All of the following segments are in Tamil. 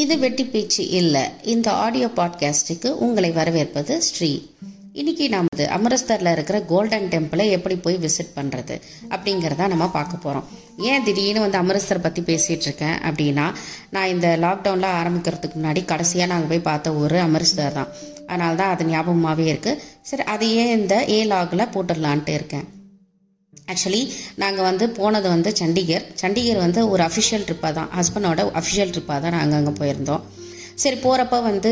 இது வெட்டி பேச்சு இல்லை. இந்த ஆடியோ பாட்காஸ்டுக்கு உங்களை வரவேற்பது ஸ்ரீ. இன்னைக்கு நமது வந்து இருக்கிற கோல்டன் டெம்பிளை எப்படி போய் விசிட் பண்ணுறது அப்படிங்கிறத நம்ம பார்க்க போகிறோம் ஏன் திடீர்னு வந்து அமிர்தசர் பற்றி பேசிகிட்டு இருக்கேன் அப்படின்னா நான் இந்த லாக்டவுனில் ஆரம்பிக்கிறதுக்கு முன்னாடி கடைசியாக நாங்கள் போய் பார்த்த ஒரு அமிர்தசர் தான். அதனால தான் அது ஞாபகமாகவே இருக்குது சரி அதையே இந்த ஏ லாகில் போட்டுடலான்ட்டு இருக்கேன். ஆக்சுவலி நாங்கள் வந்து போனது வந்து சண்டிகர். சண்டிகர் வந்து ஒரு அஃபிஷியல் ட்ரிப்பாக தான். ஹஸ்பண்டோட அஃபிஷியல் ட்ரிப்பாக தான் நாங்கள் அங்கே போயிருந்தோம். சரி போகிறப்ப வந்து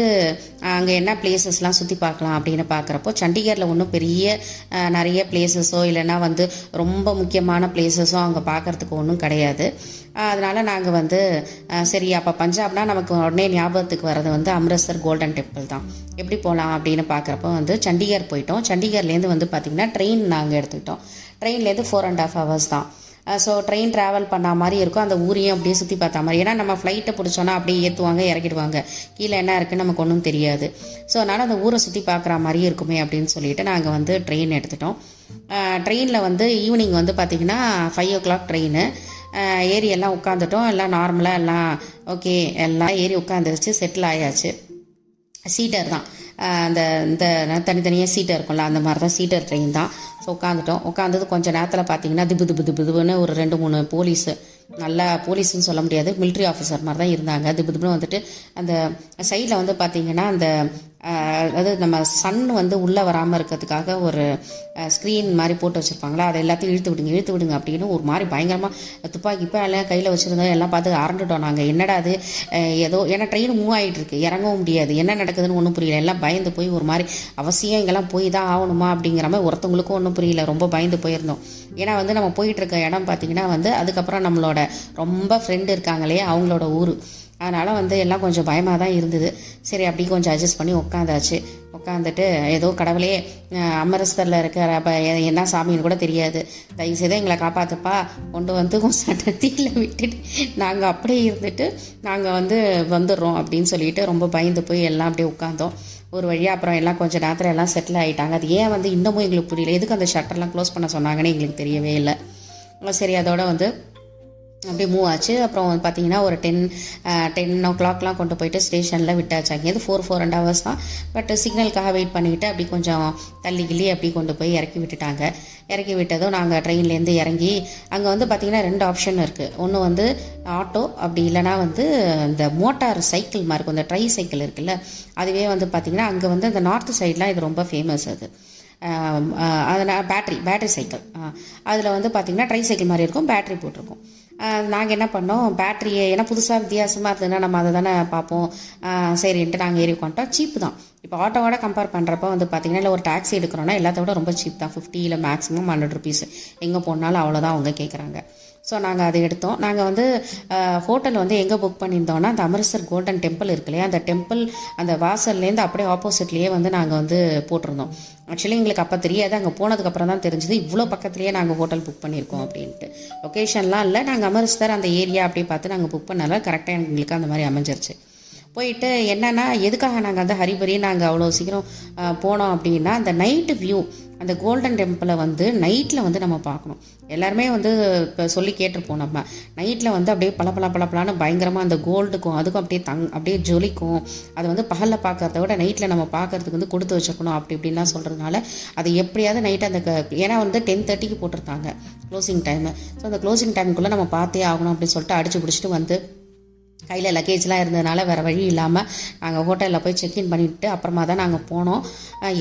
அங்கே என்ன பிளேசஸ்லாம் சுற்றி பார்க்கலாம் அப்படின்னு பார்க்குறப்போ சண்டிகரில் ஒன்றும் பெரிய நிறைய பிளேசஸோ இல்லைன்னா வந்து ரொம்ப முக்கியமான பிளேசஸோ அங்கே பார்க்கறதுக்கு ஒன்றும் கிடையாது. அதனால் நாங்கள் வந்து சரி அப்போ பஞ்சாப்னா நமக்கு உடனே ஞாபகத்துக்கு வர்றது வந்து அம்ரித்சர் கோல்டன் டெம்பிள் தான். எப்படி போகலாம் அப்படின்னு பார்க்குறப்போ வந்து சண்டிகர் போயிட்டோம். சண்டிகர்லேருந்து வந்து பார்த்திங்கன்னா ட்ரெயின் நாங்கள் எடுத்துக்கிட்டோம். ட்ரெயின்லேருந்து ஃபோர் அண்ட் ஹாஃப் ஹவர்ஸ் தான். ஸோ ட்ரெயின் ட்ராவல் பண்ண மாதிரி இருக்கும். அந்த ஊரையும் அப்படியே சுற்றி பார்த்தா மாதிரி. ஏன்னா நம்ம ஃப்ளைட்டை பிடிச்சோன்னா அப்படியே ஏற்றுவாங்க இறக்கிடுவாங்க. கீழே என்ன இருக்குன்னு நமக்கு ஒன்றும் தெரியாது. ஸோ அதனால் அந்த ஊரை சுற்றி பார்க்குற மாதிரி இருக்குமே அப்படின்னு சொல்லிட்டு நாங்கள் வந்து ட்ரெயின் எடுத்துட்டோம். ட்ரெயினில் வந்து ஈவினிங் வந்து பார்த்திங்கன்னா ஃபைவ் ஓ கிளாக் ட்ரெயின் ஏறி எல்லாம் உட்காந்துட்டோம் எல்லாம் நார்மலாக எல்லாம் ஓகே எல்லாம் ஏறி உட்காந்துருச்சு செட்டில் ஆயாச்சு. சீட்டர் தான். அந்த இந்த தனித்தனியாக சீட்டர் இருக்கும்ல அந்த மாதிரி தான் சீட்டர் ட்ரெயின் தான். ஸோ உட்காந்துட்டோம் உட்காந்தது கொஞ்சம் நேரத்தில் பார்த்தீங்கன்னா திபு திபு திபு திபுன்னு ஒரு ரெண்டு மூணு போலீஸு. நல்லா போலீஸ்னு சொல்ல முடியாது. மிலிட்ரி ஆஃபீஸர் மாதிரி தான் இருந்தாங்க. திபு திபுன்னு வந்துட்டு அந்த சைடில் வந்து பார்த்தீங்கன்னா அந்த அதாவது நம்ம சன் வந்து உள்ளே வராமல் இருக்கிறதுக்காக ஒரு ஸ்க்ரீன் மாதிரி போட்டு வச்சுருப்பாங்களா? அதை எல்லாத்தையும் இழுத்து விடுங்க இழுத்து விடுங்க அப்படின்னு ஒரு மாதிரி பயங்கரமாக துப்பாக்கி இப்போ எல்லாம் கையில் வச்சுருந்தோம் எல்லாம் பார்த்து அரண்டுட்டோம் நாங்கள் என்னடா அது? ஏதோ ஏன்னா ட்ரெயின் மூவ் ஆகிட்டு இருக்கு இறங்கவும் முடியாது. என்ன நடக்குதுன்னு ஒன்றும் புரியல. எல்லாம் பயந்து போய் ஒரு மாதிரி அவசியம் இங்கெல்லாம் போய் தான் ஆகணுமா அப்படிங்கிற மாதிரி ஒருத்தவங்களுக்கும் ஒன்றும் புரியல. ரொம்ப பயந்து போயிருந்தோம். ஏன்னா வந்து நம்ம போயிட்டு இருக்க இடம் பார்த்தீங்கன்னா வந்து அதுக்கப்புறம் நம்மளோட ரொம்ப ஃப்ரெண்டு இருக்காங்களே அவங்களோட ஊர். அதனால் வந்து எல்லாம் கொஞ்சம் பயமாக தான் இருந்தது. சரி அப்படி கொஞ்சம் அட்ஜஸ்ட் பண்ணி உட்காந்தாச்சு உட்காந்துட்டு ஏதோ கடவுளே அமரஸ்தரில் இருக்கிற அப்போ என்ன சாமின்னு கூட தெரியாது. தயவுசெய்து எங்களை காப்பாற்றுப்பா கொண்டு வந்து உன் சட்டத்தியில் விட்டுட்டு நாங்கள் அப்படியே இருந்துட்டு நாங்கள் வந்து வந்துடுறோம் அப்படின்னு சொல்லிட்டு ரொம்ப பயந்து போய் எல்லாம் அப்படியே உட்காந்தோம் ஒரு வழியாக அப்புறம் எல்லாம் கொஞ்சம் நேரத்தில் எல்லாம் செட்டில் ஆகிட்டாங்க அது ஏன் வந்து இன்னமும் எங்களுக்கு புரியல. எதுக்கு அந்த ஷட்டர்லாம் க்ளோஸ் பண்ண சொன்னாங்கன்னு எங்களுக்கு தெரியவே இல்லை. சரி அதோட வந்து அப்படியே மூவ் ஆச்சு. அப்புறம் பார்த்தீங்கன்னா ஒரு டென் டென் ஓ கிளாக்லாம் கொண்டு போயிட்டு ஸ்டேஷனில் விட்டாச்சு. அங்கேருந்து ஃபோர் ஃபோர் அண்ட் ஹவர்ஸ் தான். பட் சிக்னலுக்காக வெயிட் பண்ணிக்கிட்டு அப்படி கொஞ்சம் தள்ளி கிள்ளி அப்படி கொண்டு போய் இறக்கி விட்டுட்டாங்க. இறக்கி விட்டதும் நாங்கள் ட்ரெயின்லேருந்து இறங்கி அங்கே வந்து பார்த்தீங்கன்னா ரெண்டு ஆப்ஷன் இருக்குது ஒன்று வந்து ஆட்டோ அப்படி இல்லைனா வந்து இந்த மோட்டார் சைக்கிள் மாதிரி இருக்கும். இந்த ட்ரை சைக்கிள் இருக்குல்ல அதுவே வந்து பார்த்தீங்கன்னா அங்கே வந்து அந்த நார்த் சைட்லாம் இது ரொம்ப ஃபேமஸ் அது. அதனால் பேட்ரி பேட்ரி சைக்கிள் அதில் வந்து பார்த்திங்கன்னா ட்ரை சைக்கிள் மாதிரி இருக்கும் பேட்ரி போட்டிருக்கும். நாங்கள் என்ன பண்ணோம்? பேட்டரியை ஏன்னா புதுசாக வித்தியாசமாக இருந்ததுன்னா நம்ம அதை தானே பார்ப்போம். சரின்ட்டு நாங்கள் ஏறி உட்காந்துட்டோம் சீப்பு தான். இப்போ ஆட்டோவோட கம்பேர் பண்ணுறப்ப வந்து பார்த்தீங்கன்னா இல்லை ஒரு டாக்ஸி எடுக்கிறோன்னா எல்லாத்த விட ரொம்ப சீப் தான். ஃபிஃப்டி இல்லை மேக்ஸிமம் ஹண்ட்ரட் ருபீஸ் எங்கே போனாலும் அவ்வளோதான் அவங்க கேட்குறாங்க ஸோ நாங்கள் அதை எடுத்தோம். நாங்கள் வந்து ஹோட்டல் வந்து எங்கே புக் பண்ணியிருந்தோம்னா அந்த அமிர்தசர் கோல்டன் டெம்பிள் இருக்கு இல்லையா? அந்த டெம்பிள் அந்த வாசல்லேருந்து அப்படியே ஆப்போசிட்லேயே வந்து நாங்கள் வந்து போட்டிருந்தோம். ஆக்சுவலி எங்களுக்கு அப்போ தெரியாது. அங்கே போனதுக்கப்புறம் தான் தெரிஞ்சது. இவ்வளோ பக்கத்துலேயே நாங்கள் ஹோட்டல் புக் பண்ணியிருக்கோம் அப்படின்ட்டு. லொக்கேஷன்லாம் இல்லை. நாங்கள் அமிர்தசர் அந்த ஏரியா அப்படியே பார்த்து நாங்கள் புக் பண்ணால கரெக்டாக எங்களுக்கு அந்த மாதிரி அமைஞ்சிருச்சு. போயிட்டு என்னன்னா எதுக்காக நாங்கள் வந்து ஹரிபரி நாங்கள் அவ்வளோ சீக்கிரம் போனோம் அப்படின்னா அந்த நைட்டு வியூ அந்த கோல்டன் டெம்பிளை வந்து நைட்டில் வந்து நம்ம பார்க்கணும். எல்லாருமே வந்து இப்போ சொல்லி கேட்டிருப்போம் நம்ம. நைட்டில் வந்து அப்படியே பல பல பல பயங்கரமாக அந்த கோல்டுக்கும் அதுக்கும் அப்படியே தங் அப்படியே ஜொலிக்கும். அதை வந்து பகலில் பார்க்கறத விட நைட்டில் நம்ம பார்க்கறதுக்கு வந்து கொடுத்து வச்சுக்கணும் அப்படி இப்படின்லாம் சொல்கிறதுனால அதை எப்படியாவது நைட்டு அந்த க- ஏன்னா வந்து டென் தேர்ட்டிக்கு போட்டிருந்தாங்க க்ளோசிங் டைமு ஸோ அந்த க்ளோசிங் டைமுக்குள்ளே நம்ம பார்த்தே ஆகணும் அப்படின்னு சொல்லிட்டு அடிச்சு பிடிச்சிட்டு வந்து கையில் லக்கேஜ்லாம் இருந்ததுனால வேறு வழி இல்லாமல் நாங்கள் ஹோட்டலில் போய் செக்இன் பண்ணிவிட்டு அப்புறமா தான் நாங்கள் போனோம்.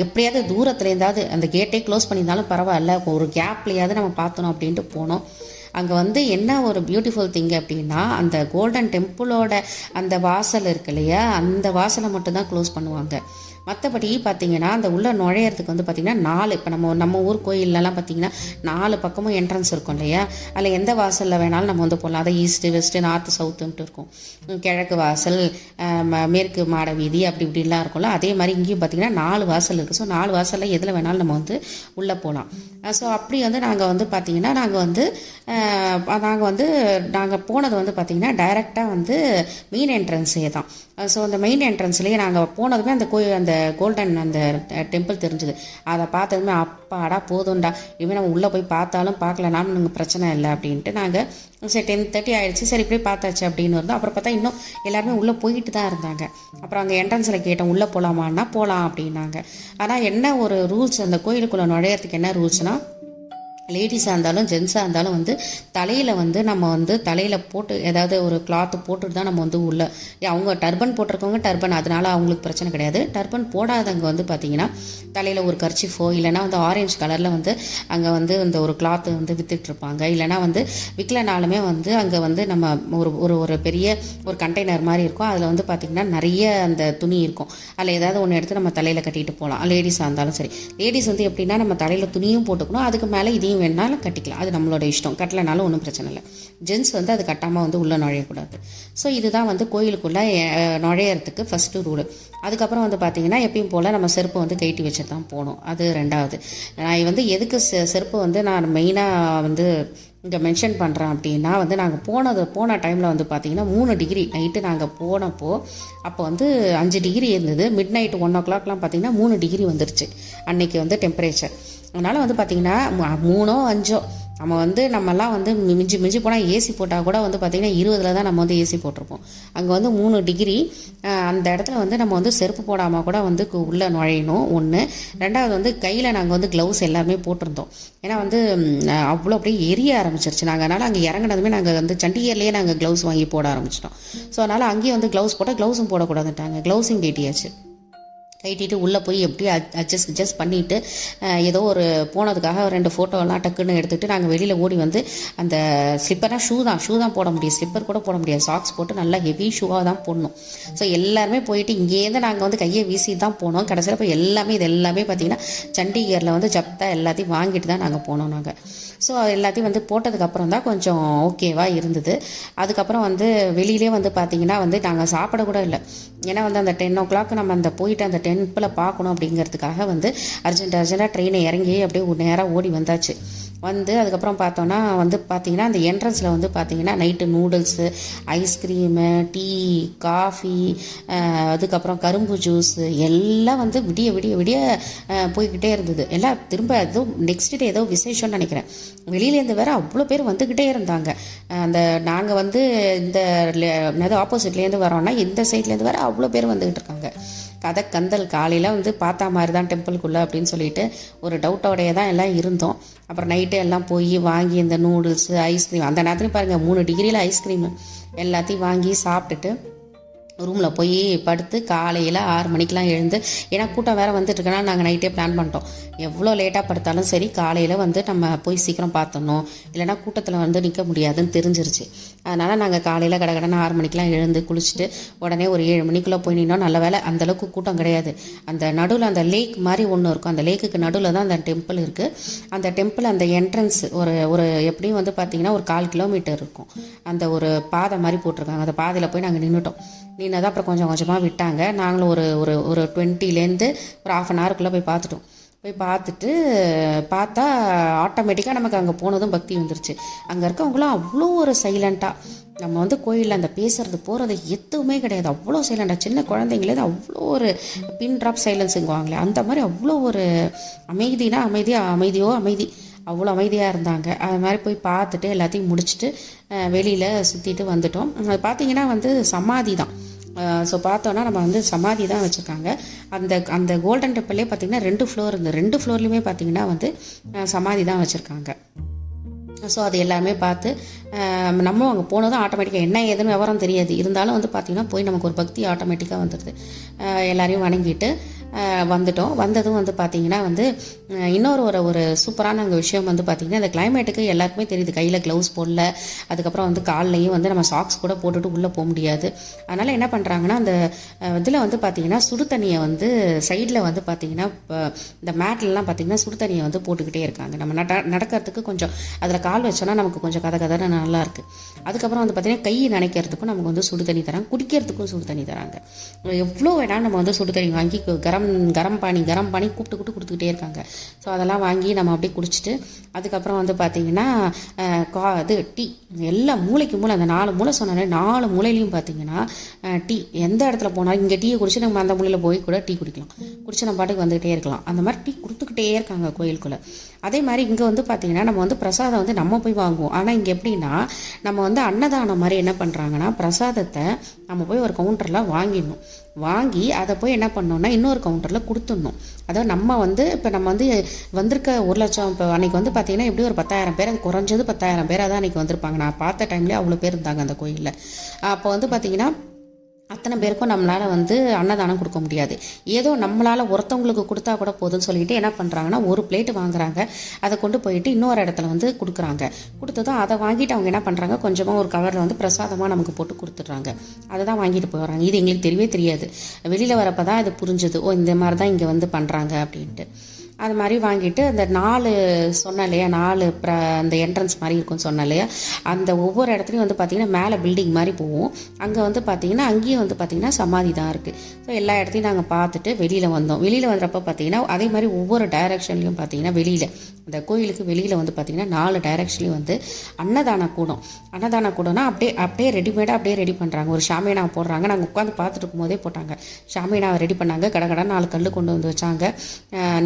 எப்படியாவது தூரத்துலேருந்தாவது அந்த கேட்டே க்ளோஸ் பண்ணியிருந்தாலும் பரவாயில்ல ஒரு கேப்லையாவது நம்ம பார்த்தோம் அப்படின்ட்டு போனோம். அங்கே வந்து என்ன ஒரு பியூட்டிஃபுல் திங் அப்படின்னா அந்த கோல்டன் டெம்பிளோட அந்த வாசல் இருக்கு இல்லையா அந்த வாசலை மட்டும்தான் க்ளோஸ் பண்ணுவாங்க. மற்றபடி பார்த்தீங்கன்னா அந்த உள்ளே நுழையிறதுக்கு வந்து பார்த்தீங்கன்னா நாலு இப்போ நம்ம நம்ம ஊர் கோயிலெலாம் பார்த்தீங்கன்னா நாலு பக்கமும் என்ட்ரன்ஸ் இருக்கும் இல்லையா? அதில் எந்த வாசலில் வேணாலும் நம்ம வந்து போகலாம் அதை ஈஸ்ட்டு வெஸ்ட்டு நார்த்து சவுத்துன்ட்டு இருக்கும். கிழக்கு வாசல் ம- மேற்கு மாட வீதி அப்படி இப்படிலாம் இருக்கும்ல. அதே மாதிரி இங்கேயும் பார்த்தீங்கன்னா நாலு வாசல் இருக்குது ஸோ நாலு வாசலில் எதில் வேணாலும் நம்ம வந்து உள்ளே போகலாம் ஸோ அப்படி வந்து நாங்கள் வந்து பார்த்திங்கன்னா நாங்கள் வந்து நாங்கள் வந்து நாங்கள் போனது வந்து பார்த்திங்கன்னா டைரெக்டாக வந்து மெயின் என்ட்ரன்ஸே தான். ஸோ அந்த மெயின் என்ட்ரன்ஸ்லேயே நாங்கள் போனதுமே அந்த கோயில் அந்த கோல்டன் அந்த டெம்பிள் தெரிஞ்சுது. அதை பார்த்ததுமே அப்பாடா போதும்டா. இனிமேல் நம்ம உள்ளே போய் பார்த்தாலும் பார்க்கலனாலும் எனக்கு பிரச்சனை இல்லை அப்படின்ட்டு நாங்கள் சரி டென் தேர்ட்டி ஆயிடுச்சு. சரி இப்படி பார்த்தாச்சு அப்படின்னு இருந்தோம். அப்புறம் பார்த்தா இன்னும் எல்லாருமே உள்ளே போயிட்டு தான் இருந்தாங்க. அப்புறம் அங்கே என்ட்ரன்ஸில் கேட்டோம் உள்ளே போகலாமான்னா போகலாம் அப்படின்னாங்க. ஆனால் என்ன ஒரு ரூல்ஸ் அந்த கோயிலுக்குள்ளே நுழையிறதுக்கு என்ன ரூல்ஸ்னால் லேடிஸாக இருந்தாலும் ஜென்ஸாக இருந்தாலும் வந்து தலையில் வந்து நம்ம வந்து தலையில் போட்டு ஏதாவது ஒரு கிளாத்து போட்டுட்டு தான் நம்ம வந்து உள்ள அவங்க டர்பன் போட்டிருக்கவங்க டர்பன் அதனால் அவங்களுக்கு பிரச்சனை கிடையாது. டர்பன் போடாதவங்க வந்து பார்த்தீங்கன்னா தலையில் ஒரு கர்ச்சிஃபோ இல்லைனா வந்து ஆரஞ்சு கலரில் வந்து அங்கே வந்து இந்த ஒரு கிளாத்து வந்து விற்றுட்ருப்பாங்க இல்லைனா வந்து விற்கலனாலுமே வந்து அங்கே வந்து நம்ம ஒரு ஒரு ஒரு பெரிய ஒரு கண்டெய்னர் மாதிரி இருக்கும். அதில் வந்து பார்த்திங்கன்னா நிறைய அந்த துணி இருக்கும். அதில் ஏதாவது ஒன்று எடுத்து நம்ம தலையில் கட்டிட்டு போகலாம் லேடிஸாக இருந்தாலும் சரி. லேடிஸ் வந்து எப்படின்னா நம்ம தலையில் துணியும் போட்டுக்கணும். அதுக்கு மேலே இதையும் வேணாலும் கட்டிக்கலாம். அது நம்மளோட இஷ்டம். கட்டலைனாலும் ஒன்றும் பிரச்சனை இல்லை. ஜென்ஸ் வந்து அது கட்டாமல் வந்து உள்ளே நுழையக்கூடாது. ஸோ இதுதான் வந்து கோயிலுக்குள்ளே நுழையிறதுக்கு ஃபஸ்ட்டு ரூலு அதுக்கப்புறம் வந்து பார்த்தீங்கன்னா எப்பயும் போல் நம்ம செருப்பை வந்து கைட்டி வச்சு தான் போகணும். அது ரெண்டாவது. நான் வந்து எதுக்கு செ செருப்பு வந்து நான் மெயினாக வந்து இங்கே மென்ஷன் பண்ணுறேன் அப்படின்னா வந்து நாங்கள் போனது போன டைமில் வந்து பார்த்தீங்கன்னா மூணு டிகிரி நைட்டு நாங்கள் போனப்போ அப்போ வந்து அஞ்சு டிகிரி இருந்தது. மிட் நைட் ஒன் ஓ கிளாக்லாம் பார்த்தீங்கன்னா மூணு டிகிரி வந்துருச்சு. அன்னைக்கு வந்து டெம்பரேச்சர் அதனால் வந்து பார்த்திங்கன்னா மூணோ அஞ்சோ நம்ம வந்து நம்மலாம் வந்து மிஞ்சி மிஞ்சி போனால் ஏசி போட்டால் கூட வந்து பார்த்திங்கன்னா இருபதில் தான் நம்ம வந்து ஏசி போட்டிருப்போம். அங்கே வந்து மூணு டிகிரி அந்த இடத்துல வந்து நம்ம வந்து செருப்பு போடாமல் கூட வந்து கு- உள்ளே நுழையணும் ஒன்று ரெண்டாவது வந்து கையில் நாங்கள் வந்து க்ளவுஸ் எல்லாருமே போட்டிருந்தோம். ஏன்னா வந்து அவ்வளோ அப்படியே எரிய ஆரம்பிச்சிருச்சு. நாங்கள் அதனால் அங்கே இறங்கினதுமே நாங்கள் வந்து சண்டிகர்லேயே நாங்கள் க்ளவுஸ் வாங்கி போட ஆரம்பிச்சிட்டோம். ஸோ அதனால் அங்கேயும் வந்து க்ளவுஸ் போட்டால் க்ளவுஸும் போடக்கூடாதுட்டாங்க க்ளவுஸும் கேட்டியாச்சு கைட்டிட்டு உள்ளே போய் எப்படியும் அட்ஜஸ்ட் அட்ஜஸ்ட் பண்ணிவிட்டு ஏதோ ஒரு போனதுக்காக ஒரு ரெண்டு ஃபோட்டோலாம் டக்குன்னு எடுத்துகிட்டு நாங்கள் வெளியில் ஓடி வந்து அந்த ஸ்லிப்பராக ஷூ தான் ஷூ தான் போட முடியும். ஸ்லிப்பர் கூட போட முடியாது. சாக்ஸ் போட்டு நல்லா ஹெவி ஷூவாக தான் போடணும். ஸோ எல்லாருமே போயிட்டு இங்கேருந்து நாங்கள் வந்து கையை வீசி தான் போனோம். கடைசியில் போய் எல்லாமே இது எல்லாமே பார்த்தீங்கன்னா சண்டிகரில் வந்து ஜப்தா எல்லாத்தையும் வாங்கிட்டு தான் நாங்கள் போனோம் நாங்கள் ஸோ எல்லாத்தையும் வந்து போட்டதுக்கப்புறம் தான் கொஞ்சம் ஓகேவாக இருந்தது. அதுக்கப்புறம் வந்து வெளியிலே வந்து பார்த்தீங்கன்னா வந்து நாங்கள் சாப்பிட கூட இல்லை. ஏன்னா வந்து அந்த டென் ஓ கிளாக் நம்ம அந்த போயிட்டு அந்த டெம்பிளை பார்க்கணும் அப்படிங்கிறதுக்காக வந்து அர்ஜென்ட் அர்ஜென்ட்டாக ட்ரெயினை இறங்கி அப்படியே நேராக ஓடி வந்தாச்சு. வந்து அதுக்கப்புறம் பார்த்தோன்னா வந்து பார்த்தீங்கன்னா அந்த என்ட்ரன்ஸில் வந்து பார்த்தீங்கன்னா night noodles ice cream tea coffee அதுக்கப்புறம் கரும்பு ஜூஸு எல்லாம் வந்து விடிய விடிய விடிய போய்கிட்டே இருந்தது. எல்லாம் திரும்ப ஏதோ நெக்ஸ்ட் டே ஏதோ விசேஷம்னு நினைக்கிறேன். வெளியிலேருந்து வேற அவ்வளோ பேர் வந்துக்கிட்டே இருந்தாங்க. அந்த நாங்கள் வந்து இந்த என்னது ஆப்போசிட்லேருந்து வரோன்னா இந்த சைட்லேருந்து வேற அவ்வளோ பேர் வந்துக்கிட்டு இருக்காங்க. கதை கந்தல் காலையில் வந்து பார்த்தா மாதிரி தான் டெம்பிளுக்குள்ளே அப்படின்னு சொல்லிட்டு ஒரு டவுட்டோடையே தான் எல்லாம் இருந்தோம். அப்புறம் நைட்டு எல்லாம் போய் வாங்கி இந்த நூடுல்ஸு ஐஸ்கிரீம் அந்த நேரத்துலையும் பாருங்கள் மூணு டிகிரியில் ஐஸ்கிரீம் எல்லாத்தையும் வாங்கி சாப்பிட்டுட்டு ரூமில் போய் படுத்து காலையில் ஆறு மணிக்கெலாம் எழுந்து ஏன்னா கூட்டம் வேறு வந்துட்டு நாங்கள் நைட்டே பிளான் பண்ணிட்டோம். எவ்வளோ லேட்டாக படுத்தாலும் சரி காலையில் வந்து நம்ம போய் சீக்கிரம் பார்த்தணும் இல்லைன்னா கூட்டத்தில் வந்து நிற்க முடியாதுன்னு தெரிஞ்சிருச்சு. அதனால் நாங்கள் காலையில் கடகடன்னு ஆறு மணிக்கெலாம் எழுந்து குளிச்சுட்டு உடனே ஒரு ஏழு மணிக்குள்ளே போய் நின்னோம். நல்ல வேளை அந்தளவுக்கு கூட்டம் கிடையாது. அந்த நடுவில் அந்த லேக் மாதிரி ஒன்று இருக்கும். அந்த லேக்குக்கு நடுவில் தான் அந்த டெம்பிள் இருக்குது அந்த டெம்பிள் அந்த என்ட்ரன்ஸ் ஒரு ஒரு எப்படியும் வந்து பார்த்தீங்கன்னா ஒரு கால் கிலோமீட்டர் இருக்கும். அந்த ஒரு பாதை மாதிரி போட்டிருக்காங்க. அந்த பாதையில் போய் நாங்கள் நின்றுட்டோம் நின்னதான் அப்புறம் கொஞ்சம் கொஞ்சமாக விட்டாங்க. நாங்களும் ஒரு ஒரு ஒரு டுவெண்ட்டிலேருந்து ஒரு ஆஃப் அன் ஹவருக்குள்ளே போய் பார்த்துட்டோம் போய் பார்த்துட்டு பார்த்தா ஆட்டோமேட்டிக்காக நமக்கு அங்கே போனதும் பக்தி வந்துருச்சு. அங்கே இருக்கவங்களாம் அவ்வளோ ஒரு சைலண்ட்டாக நம்ம வந்து கோயிலில் அந்த பேசுறது போகிறது எதுவுமே கிடையாது. அவ்வளோ சைலண்டாக சின்ன குழந்தைங்களே அவ்வளோ ஒரு பின் ட்ராப் சைலன்ஸுங்குவாங்களே அந்த மாதிரி அவ்வளோ ஒரு அமைதினா அமைதியாக அமைதியோ அமைதி. அவ்வளோ அமைதியாக இருந்தாங்க. அது மாதிரி போய் பார்த்துட்டு எல்லாத்தையும் முடிச்சுட்டு வெளியில் சுற்றிட்டு வந்துட்டோம். அது பார்த்தீங்கன்னா வந்து சமாதி தான். ஸோ பார்த்தோன்னா நம்ம வந்து சமாதி தான் வச்சுருக்காங்க. அந்த அந்த கோல்டன் டெம்பிளே பார்த்திங்கன்னா ரெண்டு ஃப்ளோர் இருந்து ரெண்டு ஃப்ளோர்லையுமே பார்த்தீங்கன்னா வந்து சமாதி தான் வச்சுருக்காங்க. ஸோ அது எல்லாமே பார்த்து நம்மளும் அங்கே போனதும் ஆட்டோமேட்டிக்காக என்ன ஏதுன்னு விவரம் தெரியாது. இருந்தாலும் வந்து பார்த்திங்கன்னா போய் நமக்கு ஒரு பக்தி ஆட்டோமேட்டிக்காக வந்துடுது எல்லாரையும் வணங்கிட்டு வந்துட்டோம். வந்ததும் வந்து பார்த்திங்கன்னா வந்து இன்னொரு ஒரு ஒரு சூப்பரான அங்கே விஷயம் வந்து பார்த்திங்கன்னா இந்த கிளைமேட்டுக்கு எல்லாருக்குமே தெரியுது. கையில் க்ளவுஸ் போடல. அதுக்கப்புறம் வந்து கால்லையும் வந்து நம்ம சாக்ஸ் கூட போட்டுட்டு உள்ளே போக முடியாது. அதனால் என்ன பண்ணுறாங்கன்னா அந்த இதில் வந்து பார்த்திங்கன்னா சுடு தண்ணியை வந்து சைடில் வந்து பார்த்திங்கன்னா இப்போ இந்த மேட்லலாம் பார்த்திங்கன்னா சுடு தண்ணியை வந்து போட்டுக்கிட்டே இருக்காங்க. நம்ம நட நடக்கிறதுக்கு கொஞ்சம் அதில் கால் வச்சோன்னா நமக்கு கொஞ்சம் கதை கதை நல்லாயிருக்கு அதுக்கப்புறம் வந்து பார்த்திங்கன்னா கை நனைக்கிறதுக்கும் நமக்கு வந்து சுடு தண்ணி தராங்க. குடிக்கிறதுக்கும் சுடு தண்ணி தராங்க. எவ்வளோ வேணாலும் நம்ம வந்து சுடு தண்ணி வாங்கி கர கரம் கரம் பானி கரம் பானி கூப்பிட்டு கூப்பிட்டு கொடுத்துக்கிட்டே இருக்காங்க. ஸோ அதெல்லாம் வாங்கி நம்ம அப்படியே குடிச்சிட்டு அதுக்கப்புறம் வந்து பார்த்தீங்கன்னா கா இது டீ. எல்லா மூளைக்கு மூளை. அந்த நாலு மூளை சொன்னாலே நாலு மூலையிலையும் பார்த்தீங்கன்னா டீ. எந்த இடத்துல போனாலும் இங்கே டீயை குடிச்சு நம்ம அந்த மூலையில் போய் கூட டீ குடிக்கலாம். குடிச்சு நம்ம பாட்டுக்கு வந்துக்கிட்டே இருக்கலாம். அந்த மாதிரி டீ கொடுத்துக்கிட்டே இருக்காங்க கோயிலுக்குள்ளே. அதே மாதிரி இங்கே வந்து பார்த்தீங்கன்னா நம்ம வந்து பிரசாதம் வந்து நம்ம போய் வாங்குவோம். ஆனால் இங்கே எப்படின்னா நம்ம வந்து அன்னதானம் மாதிரி என்ன பண்ணுறாங்கன்னா பிரசாதத்தை நம்ம போய் ஒரு கவுண்டரில் வாங்கிடணும். வாங்கி அதை போய் என்ன பண்ணோம்னா இன்னொரு கவுண்டரில் கொடுத்துடணும். அதாவது நம்ம வந்து இப்போ நம்ம வந்து வந்திருக்க ஒரு லட்சம் இப்போ அன்றைக்கி வந்து பார்த்தீங்கன்னா எப்படி ஒரு பத்தாயிரம் பேர் அது குறைஞ்சது பத்தாயிரம் பேர் தான் அன்றைக்கி வந்திருப்பாங்க. நான் பார்த்த டைம்லேயே அவ்வளோ பேர் இருந்தாங்க அந்த கோயிலில். அப்போ வந்து பார்த்தீங்கன்னா அத்தனை பேருக்கும் நம்மளால் வந்து அன்னதானம் கொடுக்க முடியாது. ஏதோ நம்மளால் ஒருத்தவங்களுக்கு கொடுத்தா கூட போதும்னு சொல்லிட்டு என்ன பண்ணுறாங்கன்னா ஒரு பிளேட் வாங்குறாங்க. அதை கொண்டு போயிட்டு இன்னொரு இடத்துல வந்து கொடுக்குறாங்க. கொடுத்ததும் அதை வாங்கிட்டு அவங்க என்ன பண்ணுறாங்க கொஞ்சமாக ஒரு கவரில் வந்து பிரசாதமாக நமக்கு போட்டு கொடுத்துட்றாங்க. அதை தான் வாங்கிட்டு போகிறாங்க இது எங்களுக்கு தெரியவே தெரியாது. வெளியில் வரப்போ தான் இது புரிஞ்சுது. ஓ இந்த மாதிரி தான் இங்கே வந்து பண்ணுறாங்க அப்படின்ட்டு. அது மாதிரி வாங்கிட்டு அந்த நாலு சொன்னேன் இல்லையா நாலு ப்ர அந்த என்ட்ரன்ஸ் மாதிரி இருக்கும்னு சொன்னேன் இல்லையா அந்த ஒவ்வொரு இடத்துலையும் வந்து பார்த்திங்கன்னா மேலே பில்டிங் மாதிரி போவோம் அங்கே வந்து பார்த்திங்கன்னா அங்கேயும் வந்து பார்த்திங்கன்னா சமாதி தான் இருக்குது ஸோ எல்லா இடத்தையும் நாங்கள் பார்த்துட்டு வெளியில் வந்தோம். வெளியில் வந்தப்போ பார்த்திங்கன்னா அதே மாதிரி ஒவ்வொரு டைரக்ஷன்லையும் பார்த்திங்கன்னா வெளியில். அந்த கோயிலுக்கு வெளியில் வந்து பார்த்திங்கன்னா நாலு டைரக்ஷன்லேயும் வந்து அன்னதான கூடம். அன்னதான கூடம்னா அப்படியே அப்படியே ரெடிமேடாக அப்படியே ரெடி பண்ணுறாங்க ஒரு ஷாமியானா போடுறாங்க. நாங்கள் உட்காந்து பார்த்துட்டு இருக்கும்போதே போட்டாங்க. ஷாமியானாவை ரெடி பண்ணாங்க. கடை கடை நாலு கல் கொண்டு வந்து வச்சாங்க.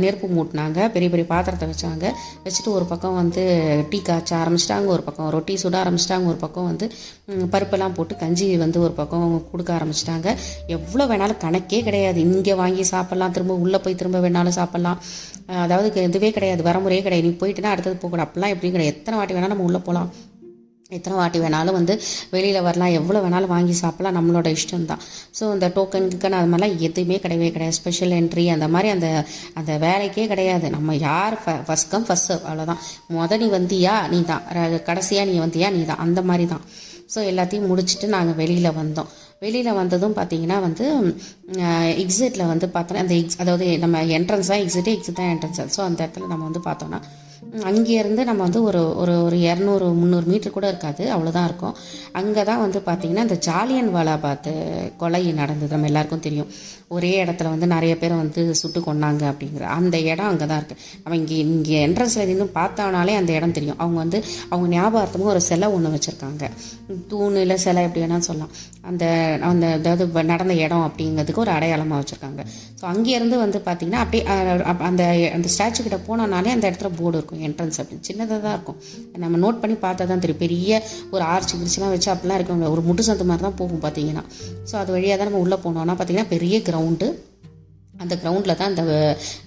நெருப்பு மூட்டினாங்க. பெரிய பெரிய பாத்திரத்தை வச்சாங்க. வச்சுட்டு ஒரு பக்கம் வந்து டீ காய்ச்ச ஆரம்பிச்சிட்டாங்க. ஒரு பக்கம் ரொட்டி சுட ஆரம்பிச்சிட்டாங்க. ஒரு பக்கம் வந்து பருப்பெல்லாம் போட்டு கஞ்சி வந்து ஒரு பக்கம் கொடுக்க ஆரம்பிச்சிட்டாங்க. எவ்வளோ வேணாலும் கணக்கே கிடையாது. இங்கே வாங்கி சாப்பிட்லாம். திரும்ப உள்ளே போய் திரும்ப வேணாலும் சாப்பிட்லாம். அதாவது இதுவே கிடையாது. வரமுறையே கிடையாது. நீ போயிட்டுனா அடுத்தது போகக்கூடாது அப்படிலாம் எப்படி கிடையாது. எத்தனை வாட்டி வேணாலும் நம்ம உள்ளே போகலாம் எத்தனை வாட்டி வேணாலும் வந்து வெளியில் வரலாம். எவ்வளோ வேணாலும் வாங்கி சாப்பிடலாம். நம்மளோட இஷ்டம் தான் ஸோ இந்த டோக்கன் கிக்கன் அது மாதிரிலாம் எதுவுமே கிடையவே கிடையாது. ஸ்பெஷல் என்ட்ரி அந்த மாதிரி அந்த அந்த வேலைக்கே கிடையாது. நம்ம யார் ஃபஸ்ட் கம் ஃபஸ்ட் சர்வ் அவ்வளோதான் முத நீ வந்தியா நீ தான் கடைசியாக நீ வந்தியா நீ தான் அந்த மாதிரி தான் ஸோ எல்லாத்தையும் முடிச்சுட்டு நாங்கள் வெளியில் வந்தோம். வெளியில் வந்ததும் பார்த்தீங்கன்னா வந்து எக்ஸிட்டில் வந்து பார்த்தோன்னா அந்த எக்ஸ் அதாவது நம்ம என்ட்ரன்ஸ் தான் எக்ஸிட்டு எக்ஸிட் தான் என்ட்ரன்ஸ் ஸோ அந்த இடத்துல நம்ம வந்து பார்த்தோன்னா அங்கேருந்து நம்ம வந்து ஒரு ஒரு ஒரு இரநூறு முந்நூறு மீட்டர் கூட இருக்காது. அவ்வளோதான் இருக்கும். அங்கே தான் வந்து பார்த்திங்கன்னா இந்த ஜாலியன் வாலாபாத் கொலை நடந்தது நம்ம எல்லாருக்கும் தெரியும். ஒரே இடத்துல வந்து நிறைய பேர் வந்து சுட்டு கொன்னாங்க அப்படிங்கிற அந்த இடம் அங்கே தான் இருக்குது நம்ம இங்கே இங்கே என்ட்ரன்ஸில் நின்று பார்த்தோனாலே அந்த இடம் தெரியும். அவங்க வந்து அவங்க ஞாபகார்த்தமாக ஒரு சிலை ஒன்று வச்சுருக்காங்க. தூண் இல்லை சிலை எப்படி வேணால் சொல்லலாம். அந்த அந்த அதாவது நடந்த இடம் அப்படிங்கிறதுக்கு ஒரு அடையாளமாக வச்சுருக்காங்க. ஸோ அங்கேருந்து வந்து பார்த்திங்கன்னா அப்படியே அந்த அந்த ஸ்டாச்சு கிட்ட போனோம்னாலே அந்த இடத்துல போர்டு இருக்கும். என்ட்ரன்ஸ் அப்படின்னு சின்னதாக தான் இருக்கும். நம்ம நோட் பண்ணி பார்த்தா தான் தெரியும். பெரிய ஒரு ஆர்ச்சி கிரிச்செலாம் வச்சு அப்படிலாம் இருக்கும் ஒரு முட்டு சந்து மாதிரி தான் போகும் பார்த்தீங்கன்னா. ஸோ அது வழியாக தான் நம்ம உள்ளே போனோம்னா பார்த்தீங்கன்னா பெரிய கிரவுண்டு அந்த கிரவுண்டில் தான் அந்த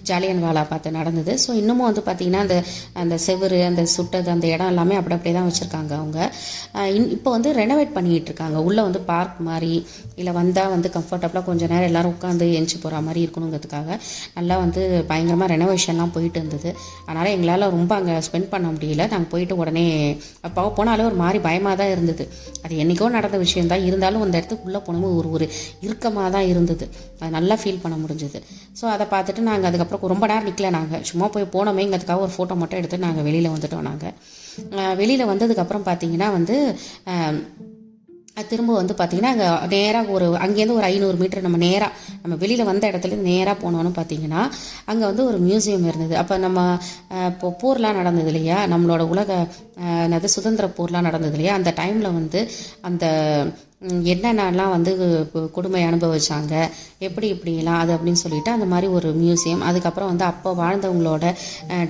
ஜாலியன் வாலா பார்த்து நடந்தது. ஸோ இன்னமும் வந்து பார்த்திங்கன்னா அந்த அந்த செவுரு அந்த சுட்டது அந்த இடம் எல்லாமே அப்படி அப்படியே தான் வச்சுருக்காங்க அவங்க. இன் இப்போ வந்து ரெனோவேட் பண்ணிக்கிட்டு இருக்காங்க. உள்ளே வந்து பார்க் மாதிரி இல்லை வந்தால் வந்து கம்ஃபர்டபுளாக கொஞ்சம் நேரம் எல்லோரும் உட்காந்து எஞ்சி போகிற மாதிரி இருக்கணுங்கிறதுக்காக நல்லா வந்து பயங்கரமாக ரெனோவேஷன்லாம் போயிட்டு இருந்தது. அதனால் எங்களால் ரொம்ப அங்கே ஸ்பெண்ட் பண்ண முடியல. நாங்கள் போயிட்டு உடனே அப்போ போனாலே ஒரு மாதிரி பயமாக தான் இருந்தது. அது என்றைக்கோ நடந்த விஷயம் தான். இருந்தாலும் அந்த இடத்துக்கு உள்ளே போனோம் ஒரு ஒரு இறுக்கமாக தான் இருந்தது. அது நல்லா ஃபீல் பண்ண முடிஞ்சது. ஸோ அதை பார்த்துட்டு நாங்கள் அதுக்கப்புறம் ரொம்ப நேரம் நிற்கல நாங்கள் சும்மா போய் போனோமேங்கிறதுக்காக ஒரு ஃபோட்டோ மட்டும் எடுத்து நாங்கள் வெளியில் வந்துட்டோம் நாங்கள் வெளியில் வந்ததுக்கப்புறம் பார்த்தீங்கன்னா வந்து திரும்ப வந்து பார்த்தீங்கன்னா அங்கே நேராக ஒரு அங்கேருந்து ஒரு ஐநூறு மீட்டர் நம்ம நேராக நம்ம வெளியில் வந்த இடத்துலேருந்து நேராக போனோன்னு பார்த்தீங்கன்னா அங்கே வந்து ஒரு மியூசியம் இருந்தது. அப்போ நம்ம இப்போ போர்லாம் நடந்தது இல்லையா? நம்மளோட உலக என்னது சுதந்திர போர்லாம் நடந்தது இல்லையா? அந்த டைமில் வந்து அந்த என்னென்னலாம் வந்து கொடுமை அனுபவிச்சாங்க எப்படி இப்படிலாம் அது அப்படின்னு சொல்லிட்டு அந்த மாதிரி ஒரு மியூசியம் அதுக்கப்புறம் வந்து அப்போ வாழ்ந்தவங்களோட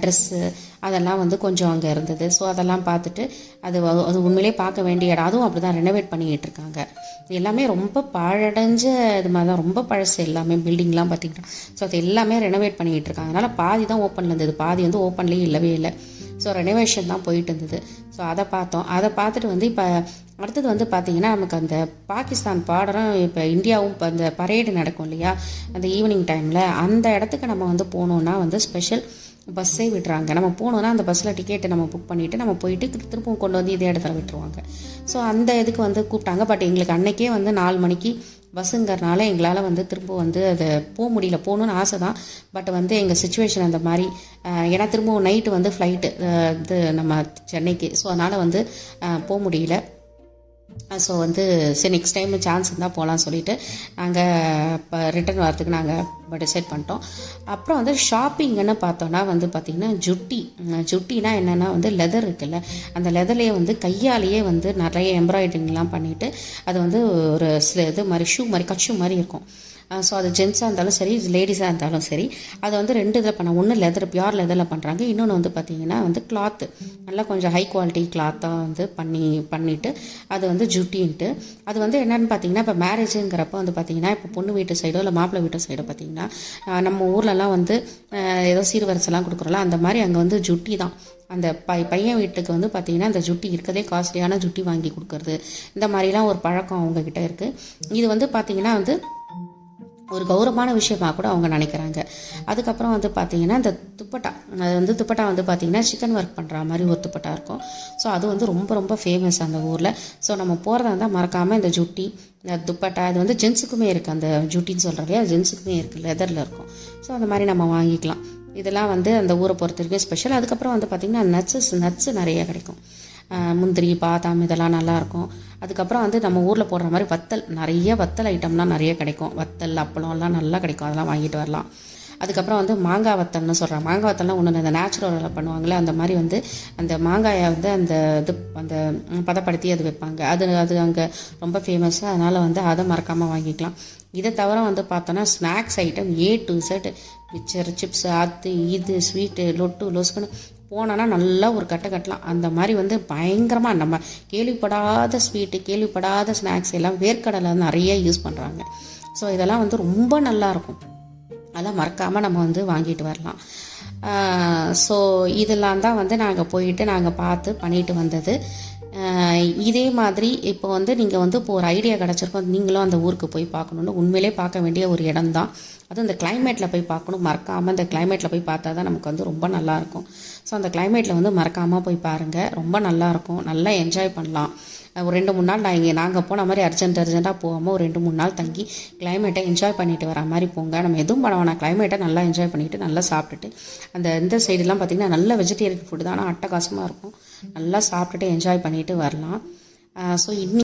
ட்ரெஸ்ஸு அதெல்லாம் வந்து கொஞ்சம் அங்கே இருந்தது. ஸோ அதெல்லாம் பார்த்துட்டு அது அது உண்மையிலே பார்க்க வேண்டிய இடம். அதுவும் அப்படி தான் ரெனோவேட் பண்ணிக்கிட்டு இருக்காங்க. எல்லாமே ரொம்ப பாழடைஞ்ச இது மாதிரி தான் ரொம்ப பழசு எல்லாமே பில்டிங்லாம் பார்த்திங்கன்னா. ஸோ அது எல்லாமே ரெனோவேட் பண்ணிக்கிட்டு இருக்காங்க. அதனால் பாதி தான் ஓப்பனில் இருந்தது. பாதி வந்து ஓப்பன்லேயே இல்லவே இல்லை. ஸோ ரெனோவேஷன் தான் போயிட்டு இருந்தது. ஸோ அதை பார்த்தோம். அதை பார்த்துட்டு வந்து இப்போ அடுத்தது வந்து பார்த்தீங்கன்னா நமக்கு அந்த பாகிஸ்தான் பாடரும் இப்போ இந்தியாவும் இப்போ அந்த பரேடு நடக்கும் இல்லையா? அந்த ஈவினிங் டைமில் அந்த இடத்துக்கு நம்ம வந்து போனோன்னா வந்து ஸ்பெஷல் பஸ்ஸே விடுறாங்க. நம்ம போனோன்னா அந்த பஸ்ஸில் டிக்கெட்டை நம்ம புக் பண்ணிவிட்டு நம்ம போயிட்டு திருப்பவும் கொண்டு வந்து இதே இடத்துல விட்டுருவாங்க. ஸோ அந்த இதுக்கு வந்து கூப்பிட்டாங்க. பட் எங்களுக்கு அன்னைக்கே வந்து நாலு மணிக்கு பஸ்ஸுங்கிறனால எங்களால் வந்து திரும்ப வந்து அதை போக முடியல. போகணுன்னு ஆசை தான் பட் வந்து எங்கள் சுச்சுவேஷன் அந்த மாதிரி ஏன்னா திரும்பவும் நைட்டு வந்து ஃப்ளைட்டு இது நம்ம சென்னைக்கு. ஸோ அதனால் வந்து போக முடியல. ஸோ வந்து சரி நெக்ஸ்ட் டைம் சான்ஸ் இருந்தால் போகலான்னு சொல்லிட்டு நாங்கள் இப்போ ரிட்டர்ன் வரதுக்கு நாங்கள் டிசைட் பண்ணிட்டோம். அப்புறம் வந்து ஷாப்பிங்குன்னு பார்த்தோன்னா வந்து பார்த்திங்கன்னா ஜுட்டி. ஜுட்டினா என்னென்னா வந்து லெதர் இருக்குல்ல அந்த லெதர்லேயே வந்து கையாலேயே வந்து நிறைய எம்ப்ராய்டரிங்லாம் பண்ணிவிட்டு அது வந்து ஒரு சில இது மாதிரி ஷூ மாதிரி கச்சு மாதிரி இருக்கும். ஸோ அது ஜென்ஸாக இருந்தாலும் சரி லேடிஸாக இருந்தாலும் சரி அதை வந்து ரெண்டு இதில் பண்ண ஒன்று லெதர் பியூர் லெதரில் பண்ணுறாங்க இன்னொன்று வந்து பார்த்திங்கன்னா வந்து கிளாத்து நல்லா கொஞ்சம் ஹை குவாலிட்டி கிளாத்தாக வந்து பண்ணி பண்ணிவிட்டு அது வந்து ஜுட்டின்ட்டு. அது வந்து என்னென்னு பார்த்தீங்கன்னா இப்போ மேரேஜுங்கிறப்ப வந்து பார்த்திங்கன்னா இப்போ பொண்ணு வீட்டு சைடோ இல்லை மாப்பிள்ளை வீட்டு சைடோ பார்த்திங்கன்னா நம்ம ஊர்லலாம் வந்து ஏதோ சீர்வரிசைலாம் கொடுக்குறோம்ல அந்த மாதிரி அங்கே வந்து ஜுட்டி தான். அந்த பை பையன் வீட்டுக்கு வந்து பார்த்திங்கன்னா அந்த ஜுட்டி இருக்கதே காஸ்ட்லியான ஜுட்டி வாங்கி கொடுக்கறது. இந்த மாதிரிலாம் ஒரு பழக்கம் அவங்கக்கிட்ட இருக்குது இது வந்து பார்த்திங்கன்னா வந்து ஒரு கௌரவமான விஷயமா கூட அவங்க நினைக்கிறாங்க. அதுக்கப்புறம் வந்து பார்த்தீங்கன்னா இந்த துப்பட்டா அது வந்து துப்பட்டா வந்து பார்த்தீங்கன்னா சிக்கன் ஒர்க் பண்ணுற மாதிரி ஒரு துப்பட்டா இருக்கும். ஸோ அது வந்து ரொம்ப ரொம்ப ஃபேமஸ் அந்த ஊரில். ஸோ நம்ம போகிறதா இருந்தால் மறக்காமல் இந்த ஜுட்டி இந்த துப்பட்டா இது வந்து ஜென்ஸுக்குமே இருக்குது அந்த ஜுட்டின்னு சொல்கிற இல்லையா? ஜென்ஸுக்குமே இருக்குது லெதரில் இருக்கும். ஸோ அந்த மாதிரி நம்ம வாங்கிக்கலாம். இதெல்லாம் வந்து அந்த ஊரை பொறுத்த வரைக்கும் ஸ்பெஷல் அதுக்கப்புறம் வந்து பார்த்திங்கன்னா நட்ஸஸ் நட்ஸு நிறைய கிடைக்கும். முந்திரி பாதாம் இதெல்லாம் நல்லாயிருக்கும். அதுக்கப்புறம் வந்து நம்ம ஊரில் போடுற மாதிரி வத்தல் நிறைய வத்தல் ஐட்டம்லாம் நிறைய கிடைக்கும். வத்தல் அப்பளம்லாம் நல்லா கிடைக்கும். அதெல்லாம் வாங்கிட்டு வரலாம். அதுக்கப்புறம் வந்து மாங்காய் வத்தல்னு சொல்கிறேன் மாங்காய் வத்தல்லாம் ஒன்று அந்த நேச்சுரலில் பண்ணுவாங்களே அந்த மாதிரி வந்து அந்த மாங்காயை வந்து அந்த இது அந்த பதப்படுத்தி அது வைப்பாங்க. அது அது அங்கே ரொம்ப ஃபேமஸ் அதனால் வந்து அதை மறக்காமல் வாங்கிக்கலாம். இதை தவிர வந்து பார்த்தோன்னா snacks item A to Z mixture chips அது இது ஸ்வீட்டு லொட்டு லொஸ்குன்னு போனோன்னா நல்லா ஒரு கட்டை கட்டலாம். அந்த மாதிரி வந்து பயங்கரமாக நம்ம கேள்விப்படாத ஸ்வீட்டு கேள்விப்படாத ஸ்நாக்ஸ் எல்லாம் வேர்க்கடலை நிறைய யூஸ் பண்ணுறாங்க ஸோ இதெல்லாம் வந்து ரொம்ப நல்லாயிருக்கும் அதெல்லாம் மறக்காமல் நம்ம வந்து வாங்கிட்டு வரலாம். ஸோ இதெல்லாம் தான் வந்து நாங்கள் போயிட்டு நாங்கள் பார்த்து பண்ணிட்டு வந்தது. இதே மாதிரி இப்போ வந்து நீங்கள் வந்து இப்போ ஒரு ஐடியா கிடச்சிருக்கோம். நீங்களும் அந்த ஊருக்கு போய் பார்க்கணுன்னு உண்மையிலே பார்க்க வேண்டிய ஒரு இடம் தான் அதுவும் இந்த கிளைமேட்டில் போய் பார்க்கணும். மறக்காமல் இந்த கிளைமேட்டில் போய் பார்த்தா தான் நமக்கு வந்து ரொம்ப நல்லாயிருக்கும் ஸோ அந்த கிளைமேட்டில் வந்து மறக்காமல் போய் பாருங்கள் ரொம்ப நல்லாயிருக்கும் நல்லா என்ஜாய் பண்ணலாம். ஒரு ரெண்டு மூணு நாள் நான் இங்கே நாங்கள் போன மாதிரி அர்ஜென்ட் அர்ஜென்ட்டாக போகாமல் ஒரு ரெண்டு மூணு நாள் தங்கி கிளைமேட்டை என்ஜாய் பண்ணிட்டு வர மாதிரி போங்க. நம்ம எதுவும் பண்ண வேணாம். கிளைமேட்டை நல்லா என்ஜாய் பண்ணிட்டு நல்லா சாப்பிட்டுட்டு அந்த இந்த சைடுலாம் பார்த்திங்கன்னா நல்ல வெஜிடேரியன் ஃபுட்டு தான். ஆனால் அட்டகாசமாக இருக்கும். நல்லா சாப்பிட்டுட்டு என்ஜாய் பண்ணிட்டு வரலாம். ஸோ இன்னும்